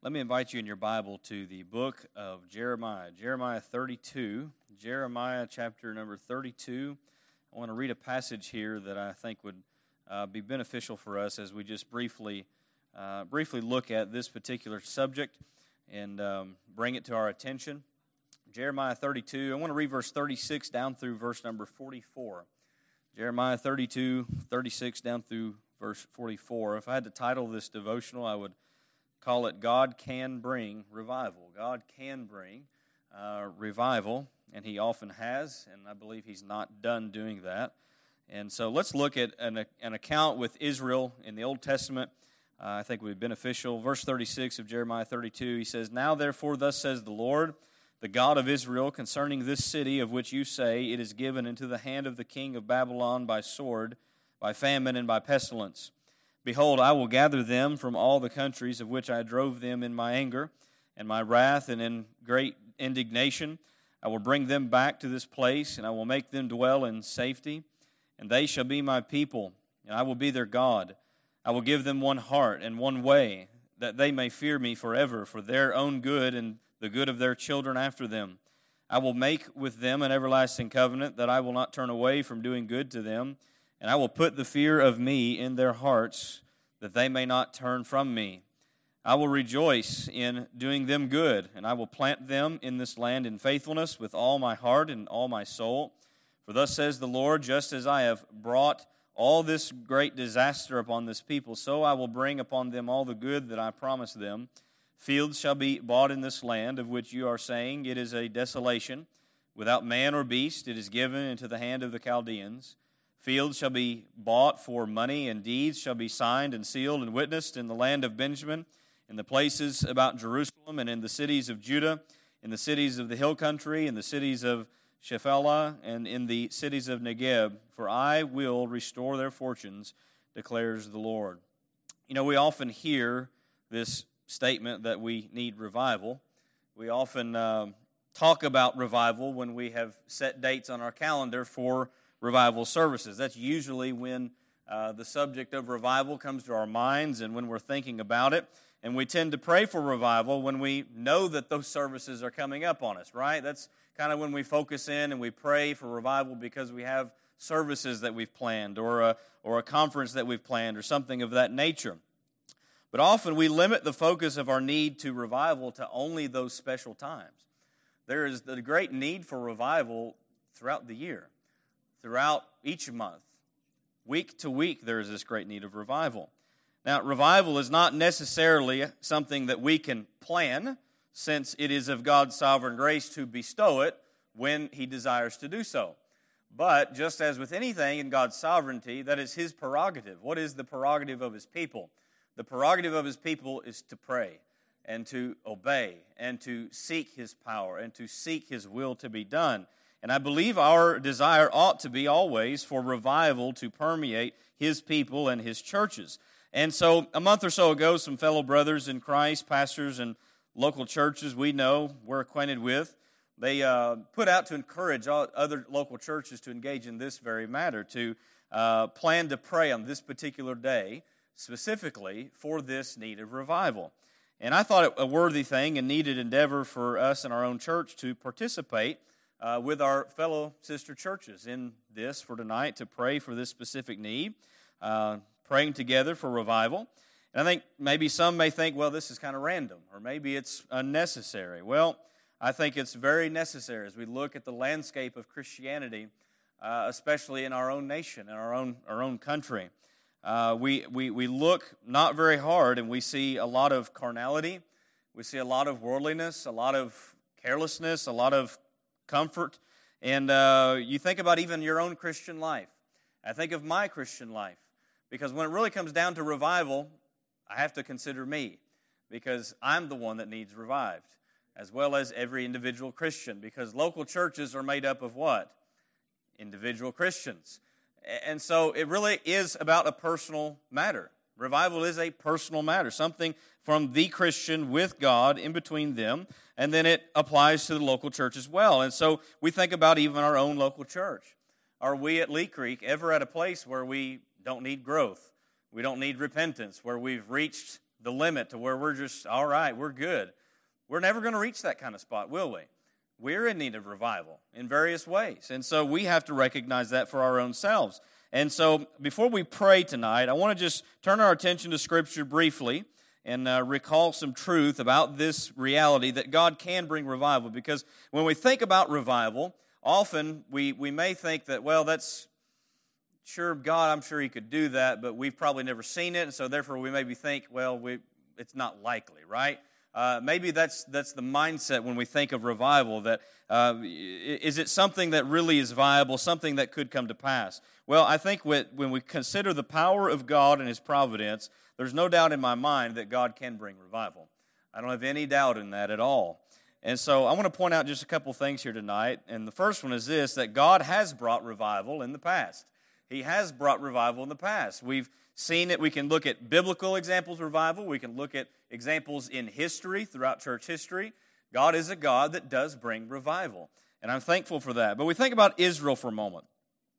Let me invite you in your Bible to the book of Jeremiah, Jeremiah 32, Jeremiah chapter number 32. I want to read a passage here that I think would uh, be beneficial for us as we just briefly, uh, briefly look at this particular subject and um, bring it to our attention. Jeremiah 32, I want to read verse 36 down through verse number 44. Jeremiah 32, 36 down through verse 44. If I had to title this devotional, I would call it God Can Bring Revival. God can bring uh, revival, and He often has, and I believe He's not done doing that. And so let's look at an, an account with Israel in the Old Testament. Uh, I think would be beneficial. Verse 36 of Jeremiah 32, he says, Now therefore, thus says the Lord, the God of Israel, concerning this city of which you say, It is given into the hand of the king of Babylon by sword, by famine, and by pestilence. Behold, I will gather them from all the countries of which I drove them in my anger and my wrath and in great indignation. I will bring them back to this place, and I will make them dwell in safety. And they shall be my people, and I will be their God. I will give them one heart and one way, that they may fear me forever, for their own good and the good of their children after them. I will make with them an everlasting covenant, that I will not turn away from doing good to them and I will put the fear of me in their hearts, that they may not turn from me. I will rejoice in doing them good, and I will plant them in this land in faithfulness with all my heart and all my soul. For thus says the Lord, just as I have brought all this great disaster upon this people, so I will bring upon them all the good that I promised them. Fields shall be bought in this land, of which you are saying, It is a desolation. Without man or beast, it is given into the hand of the Chaldeans. Fields shall be bought for money, and deeds shall be signed and sealed and witnessed in the land of Benjamin, in the places about Jerusalem, and in the cities of Judah, in the cities of the hill country, in the cities of Shephelah, and in the cities of Negeb. For I will restore their fortunes, declares the Lord. You know, we often hear this statement that we need revival. We often uh, talk about revival when we have set dates on our calendar for revival services. That's usually when uh, the subject of revival comes to our minds and when we're thinking about it. And we tend to pray for revival when we know that those services are coming up on us, right? That's kind of when we focus in and we pray for revival because we have services that we've planned or a, or a conference that we've planned or something of that nature. But often we limit the focus of our need to revival to only those special times. There is the great need for revival throughout the year throughout each month. Week to week, there is this great need of revival. Now, revival is not necessarily something that we can plan, since it is of God's sovereign grace to bestow it when He desires to do so. But just as with anything in God's sovereignty, that is His prerogative. What is the prerogative of His people? The prerogative of His people is to pray and to obey and to seek His power and to seek His will to be done. And I believe our desire ought to be always for revival to permeate his people and his churches. And so, a month or so ago, some fellow brothers in Christ, pastors and local churches we know, we're acquainted with, they uh, put out to encourage all other local churches to engage in this very matter, to uh, plan to pray on this particular day specifically for this need of revival. And I thought it a worthy thing and needed endeavor for us in our own church to participate uh, with our fellow sister churches in this for tonight to pray for this specific need, uh, praying together for revival. And I think maybe some may think, well, this is kind of random, or maybe it's unnecessary. Well, I think it's very necessary as we look at the landscape of Christianity, uh, especially in our own nation, in our own, our own country. Uh, we, we, we look not very hard and we see a lot of carnality, we see a lot of worldliness, a lot of carelessness, a lot of comfort. And uh, you think about even your own Christian life. I think of my Christian life. Because when it really comes down to revival, I have to consider me. Because I'm the one that needs revived, as well as every individual Christian. Because local churches are made up of what? Individual Christians. And so it really is about a personal matter. Revival is a personal matter, something from the Christian with God in between them, and then it applies to the local church as well. And so we think about even our own local church. Are we at Lee Creek ever at a place where we don't need growth? We don't need repentance, where we've reached the limit to where we're just, all right, we're good. We're never going to reach that kind of spot, will we? We're in need of revival in various ways. And so we have to recognize that for our own selves. And so before we pray tonight, I want to just turn our attention to Scripture briefly and uh, recall some truth about this reality that God can bring revival. Because when we think about revival, often we, we may think that, well, that's sure, God, I'm sure He could do that, but we've probably never seen it. And so therefore we maybe think, well, we, it's not likely, right? Uh, maybe that's, that's the mindset when we think of revival that uh, is it something that really is viable, something that could come to pass? Well, I think when we consider the power of God and His providence, there's no doubt in my mind that God can bring revival. I don't have any doubt in that at all. And so I want to point out just a couple things here tonight. And the first one is this that God has brought revival in the past. He has brought revival in the past. We've seen it. We can look at biblical examples of revival, we can look at examples in history, throughout church history. God is a God that does bring revival. And I'm thankful for that. But we think about Israel for a moment.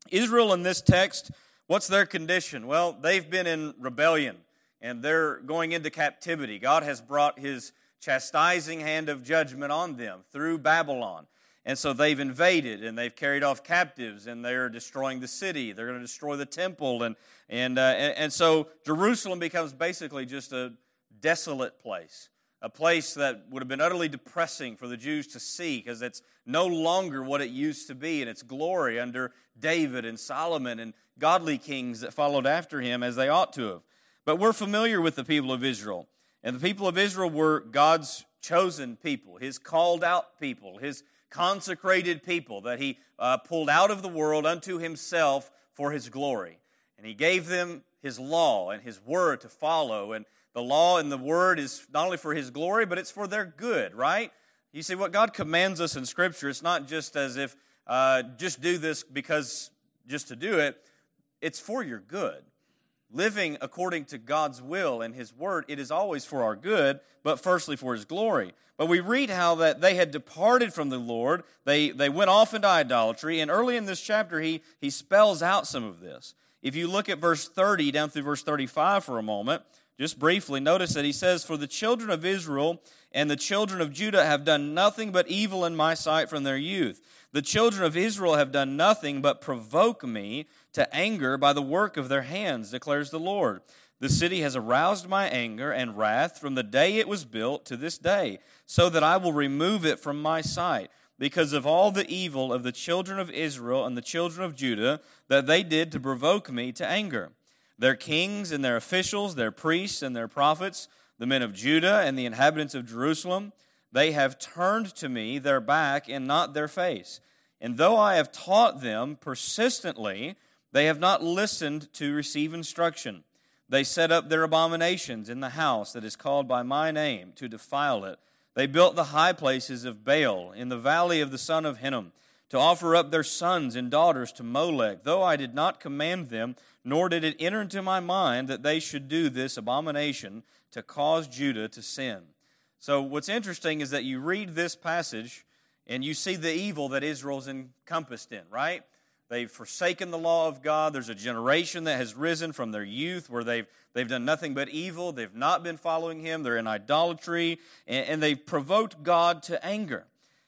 Israel in this text, what's their condition? Well, they've been in rebellion and they're going into captivity. God has brought his chastising hand of judgment on them through Babylon. And so they've invaded and they've carried off captives and they're destroying the city. They're going to destroy the temple. And, and, uh, and, and so Jerusalem becomes basically just a desolate place, a place that would have been utterly depressing for the Jews to see because it's no longer what it used to be in its glory under David and Solomon and godly kings that followed after him as they ought to have. But we're familiar with the people of Israel. And the people of Israel were God's chosen people, his called out people, his consecrated people that he uh, pulled out of the world unto himself for his glory. And he gave them his law and his word to follow. And the law and the word is not only for his glory, but it's for their good, right? You see, what God commands us in Scripture, it's not just as if uh, just do this because just to do it, it's for your good living according to God's will and His word, it is always for our good, but firstly for His glory. But we read how that they had departed from the Lord, they, they went off into idolatry, and early in this chapter, he, he spells out some of this. If you look at verse 30 down through verse 35 for a moment, just briefly, notice that he says, For the children of Israel and the children of Judah have done nothing but evil in my sight from their youth. The children of Israel have done nothing but provoke me to anger by the work of their hands, declares the Lord. The city has aroused my anger and wrath from the day it was built to this day, so that I will remove it from my sight, because of all the evil of the children of Israel and the children of Judah that they did to provoke me to anger. Their kings and their officials, their priests and their prophets, the men of Judah and the inhabitants of Jerusalem, they have turned to me their back and not their face. And though I have taught them persistently, they have not listened to receive instruction. They set up their abominations in the house that is called by my name to defile it. They built the high places of Baal in the valley of the son of Hinnom to offer up their sons and daughters to Molech, though I did not command them, nor did it enter into my mind that they should do this abomination to cause Judah to sin. So, what's interesting is that you read this passage and you see the evil that Israel's encompassed in, right? They've forsaken the law of God. There's a generation that has risen from their youth where they've, they've done nothing but evil. They've not been following Him. They're in idolatry, and, and they've provoked God to anger.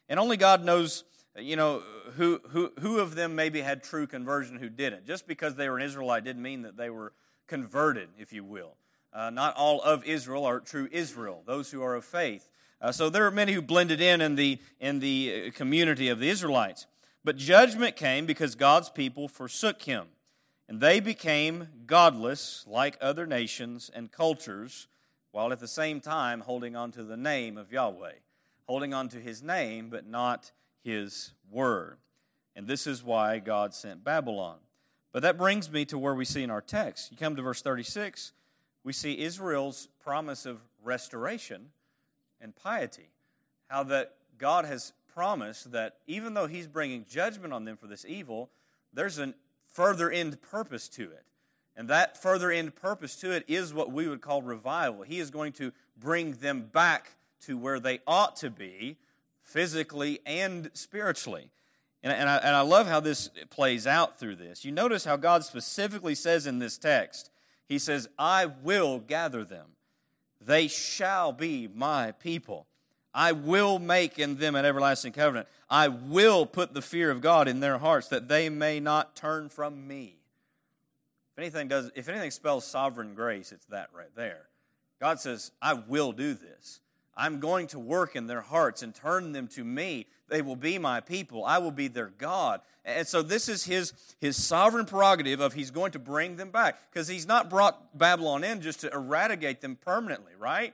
And only God knows, you know, who, who, who of them maybe had true conversion, who didn't. Just because they were an Israelite didn't mean that they were converted, if you will. Uh, not all of Israel are true Israel, those who are of faith. Uh, so there are many who blended in in the, in the uh, community of the Israelites. But judgment came because God's people forsook him, and they became godless like other nations and cultures, while at the same time holding on to the name of Yahweh, holding on to his name, but not his word. And this is why God sent Babylon. But that brings me to where we see in our text. You come to verse 36 we see Israel's promise of restoration and piety. How that God has promised that even though He's bringing judgment on them for this evil, there's a further end purpose to it. And that further end purpose to it is what we would call revival. He is going to bring them back to where they ought to be, physically and spiritually. And, and, I, and I love how this plays out through this. You notice how God specifically says in this text he says, I will gather them. They shall be my people. I will make in them an everlasting covenant. I will put the fear of God in their hearts that they may not turn from me. If anything does if anything spells sovereign grace, it's that right there. God says, I will do this. I'm going to work in their hearts and turn them to me. They will be my people. I will be their God. And so this is his, his sovereign prerogative of he's going to bring them back because he's not brought Babylon in just to eradicate them permanently, right?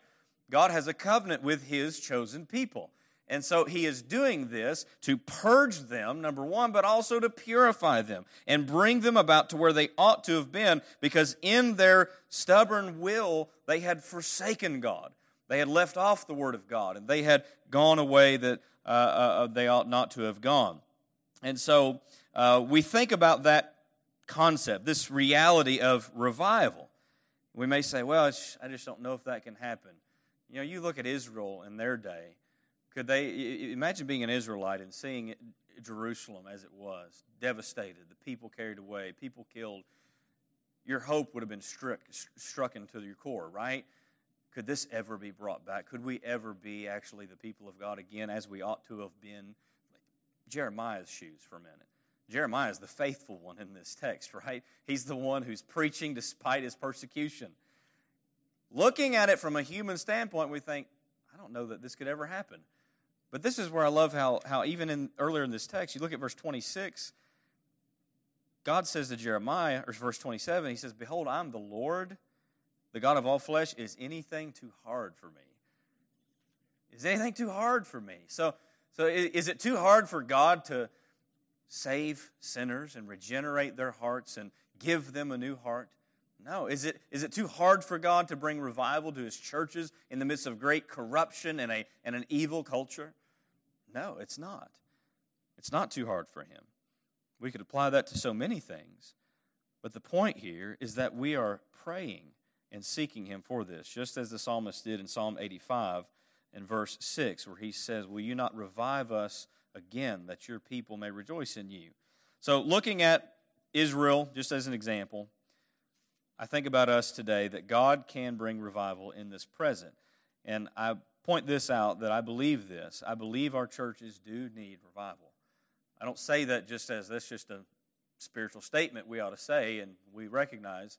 God has a covenant with his chosen people. And so he is doing this to purge them, number one, but also to purify them and bring them about to where they ought to have been because in their stubborn will, they had forsaken God. They had left off the word of God and they had gone away that uh, uh, uh they ought not to have gone. And so uh, we think about that concept, this reality of revival. We may say, well, I just don't know if that can happen. You know, you look at Israel in their day. Could they imagine being an Israelite and seeing Jerusalem as it was, devastated, the people carried away, people killed? Your hope would have been struck, struck into your core, right? Could this ever be brought back? Could we ever be actually the people of God again as we ought to have been? Jeremiah's shoes for a minute. Jeremiah is the faithful one in this text, right? He's the one who's preaching despite his persecution. Looking at it from a human standpoint, we think, I don't know that this could ever happen. But this is where I love how, how even in earlier in this text, you look at verse 26, God says to Jeremiah, or verse 27, he says, Behold, I'm the Lord, the God of all flesh. Is anything too hard for me? Is anything too hard for me? So, so is it too hard for God to save sinners and regenerate their hearts and give them a new heart? No. Is it, is it too hard for God to bring revival to his churches in the midst of great corruption and, a, and an evil culture? No, it's not. It's not too hard for him. We could apply that to so many things. But the point here is that we are praying and seeking him for this, just as the psalmist did in Psalm 85 in verse 6, where he says, Will you not revive us again, that your people may rejoice in you? So, looking at Israel, just as an example, I think about us today that God can bring revival in this present. And I point this out that I believe this. I believe our churches do need revival. I don't say that just as that's just a spiritual statement we ought to say and we recognize.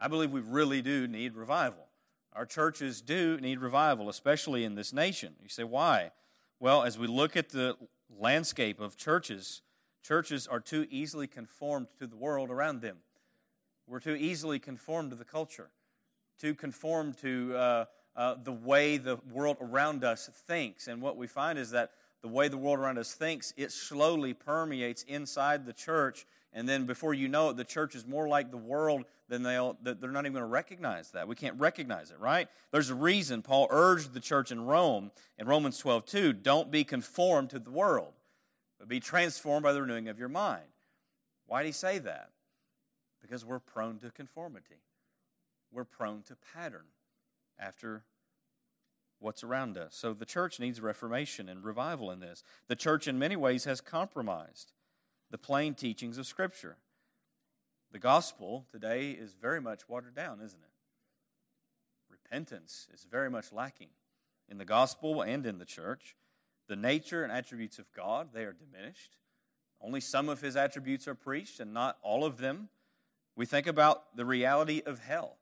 I believe we really do need revival. Our churches do need revival, especially in this nation. You say, why? Well, as we look at the landscape of churches, churches are too easily conformed to the world around them. We're too easily conformed to the culture, too conformed to uh, uh, the way the world around us thinks. And what we find is that the way the world around us thinks, it slowly permeates inside the church. And then before you know it, the church is more like the world than they'll, they're not even going to recognize that. We can't recognize it, right? There's a reason Paul urged the church in Rome in Romans 12, 2, don't be conformed to the world, but be transformed by the renewing of your mind. Why did he say that? Because we're prone to conformity. We're prone to pattern after what's around us. So the church needs reformation and revival in this. The church, in many ways, has compromised the plain teachings of Scripture. The gospel today is very much watered down, isn't it? Repentance is very much lacking in the gospel and in the church. The nature and attributes of God, they are diminished. Only some of his attributes are preached and not all of them. We think about the reality of hell.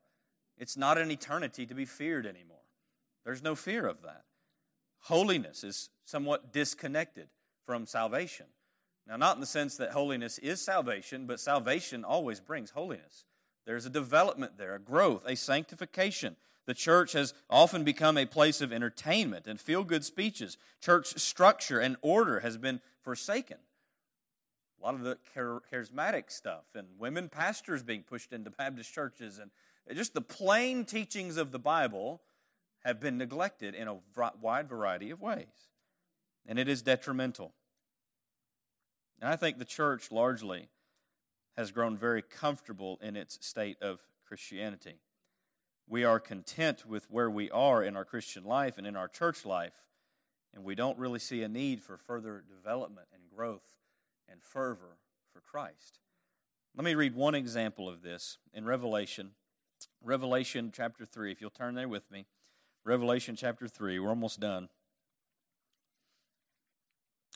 It's not an eternity to be feared anymore. There's no fear of that. Holiness is somewhat disconnected from salvation. Now, not in the sense that holiness is salvation, but salvation always brings holiness. There's a development there, a growth, a sanctification. The church has often become a place of entertainment and feel good speeches. Church structure and order has been forsaken a lot of the charismatic stuff and women pastors being pushed into Baptist churches and just the plain teachings of the Bible have been neglected in a wide variety of ways. And it is detrimental. And I think the church largely has grown very comfortable in its state of Christianity. We are content with where we are in our Christian life and in our church life, and we don't really see a need for further development and growth and fervor for Christ. Let me read one example of this in Revelation. Revelation chapter 3, if you'll turn there with me. Revelation chapter 3. We're almost done.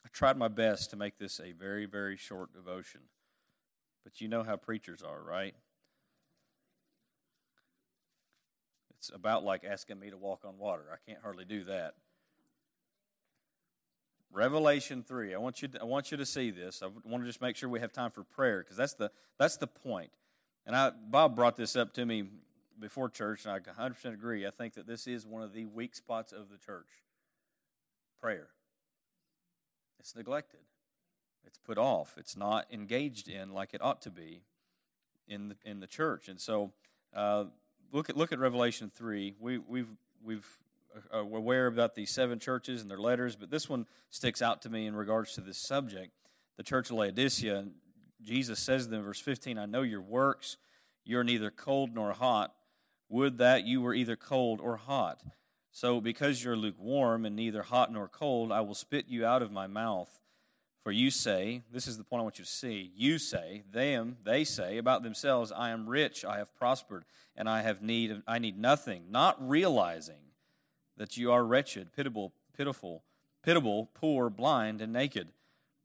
I tried my best to make this a very, very short devotion. But you know how preachers are, right? It's about like asking me to walk on water. I can't hardly do that. Revelation 3. I want you to, I want you to see this. I want to just make sure we have time for prayer because that's the that's the point. And I Bob brought this up to me before church and I 100% agree. I think that this is one of the weak spots of the church. Prayer. It's neglected. It's put off. It's not engaged in like it ought to be in the in the church. And so uh, look at look at Revelation 3. We we've we've uh, are aware about these seven churches and their letters, but this one sticks out to me in regards to this subject. The church of Laodicea, Jesus says to them, verse 15, I know your works. You're neither cold nor hot. Would that you were either cold or hot. So, because you're lukewarm and neither hot nor cold, I will spit you out of my mouth. For you say, this is the point I want you to see. You say, them, they say about themselves, I am rich, I have prospered, and I have need, of, I need nothing, not realizing that you are wretched, pitiable, pitiful, pitiable, poor, blind, and naked.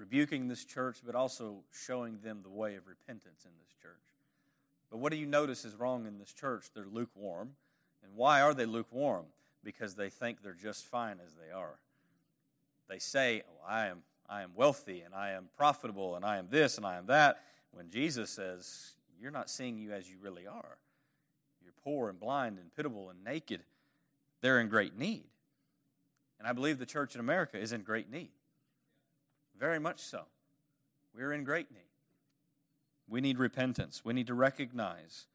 rebuking this church, but also showing them the way of repentance in this church. But what do you notice is wrong in this church? They're lukewarm. And why are they lukewarm? Because they think they're just fine as they are. They say, oh, I am I am wealthy and I am profitable and I am this and I am that. When Jesus says, You're not seeing you as you really are. You're poor and blind and pitiable and naked they're in great need. And I believe the church in America is in great need. Very much so. We're in great need. We need repentance. We need to recognize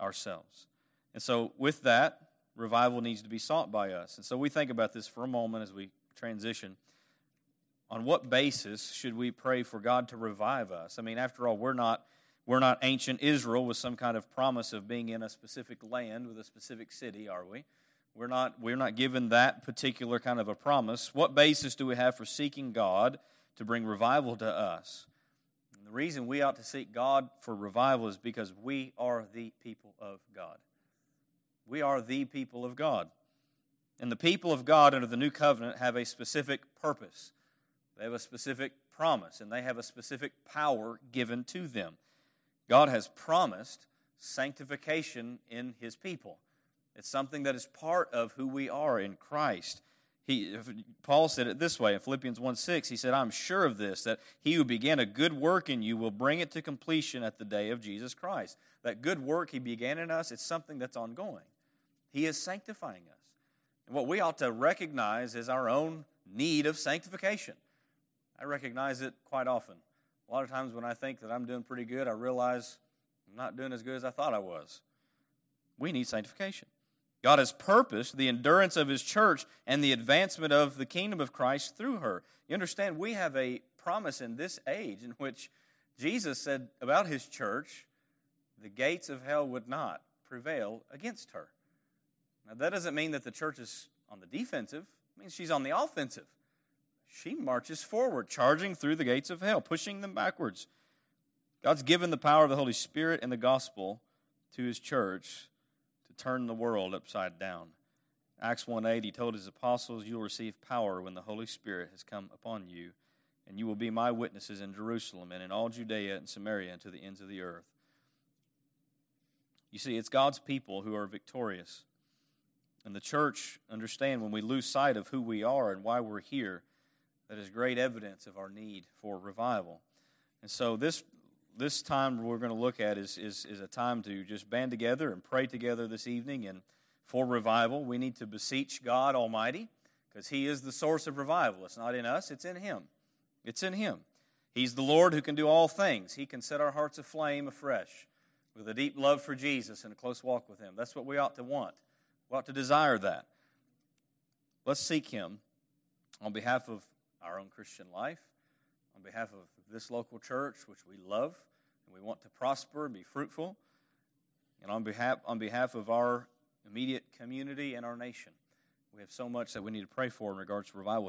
ourselves. And so, with that, revival needs to be sought by us. And so, we think about this for a moment as we transition. On what basis should we pray for God to revive us? I mean, after all, we're not we're not ancient Israel with some kind of promise of being in a specific land with a specific city, are we? We're not, we're not given that particular kind of a promise. What basis do we have for seeking God to bring revival to us? And the reason we ought to seek God for revival is because we are the people of God. We are the people of God. And the people of God under the new covenant have a specific purpose, they have a specific promise, and they have a specific power given to them. God has promised sanctification in his people. It's something that is part of who we are in Christ. He, Paul said it this way in Philippians 1 6. He said, I'm sure of this, that he who began a good work in you will bring it to completion at the day of Jesus Christ. That good work he began in us, it's something that's ongoing. He is sanctifying us. And what we ought to recognize is our own need of sanctification. I recognize it quite often. A lot of times when I think that I'm doing pretty good, I realize I'm not doing as good as I thought I was. We need sanctification. God has purposed the endurance of His church and the advancement of the kingdom of Christ through her. You understand, we have a promise in this age in which Jesus said about His church, the gates of hell would not prevail against her. Now, that doesn't mean that the church is on the defensive, it means she's on the offensive. She marches forward, charging through the gates of hell, pushing them backwards. God's given the power of the Holy Spirit and the gospel to His church turn the world upside down. Acts 1:8 he told his apostles you'll receive power when the Holy Spirit has come upon you and you will be my witnesses in Jerusalem and in all Judea and Samaria and to the ends of the earth. You see, it's God's people who are victorious. And the church, understand, when we lose sight of who we are and why we're here, that is great evidence of our need for revival. And so this this time we're going to look at is, is, is a time to just band together and pray together this evening. And for revival, we need to beseech God Almighty because He is the source of revival. It's not in us, it's in Him. It's in Him. He's the Lord who can do all things. He can set our hearts aflame afresh with a deep love for Jesus and a close walk with Him. That's what we ought to want. We ought to desire that. let's seek Him on behalf of our own Christian life, on behalf of this local church, which we love and we want to prosper and be fruitful, and on behalf, on behalf of our immediate community and our nation. We have so much that we need to pray for in regards to revival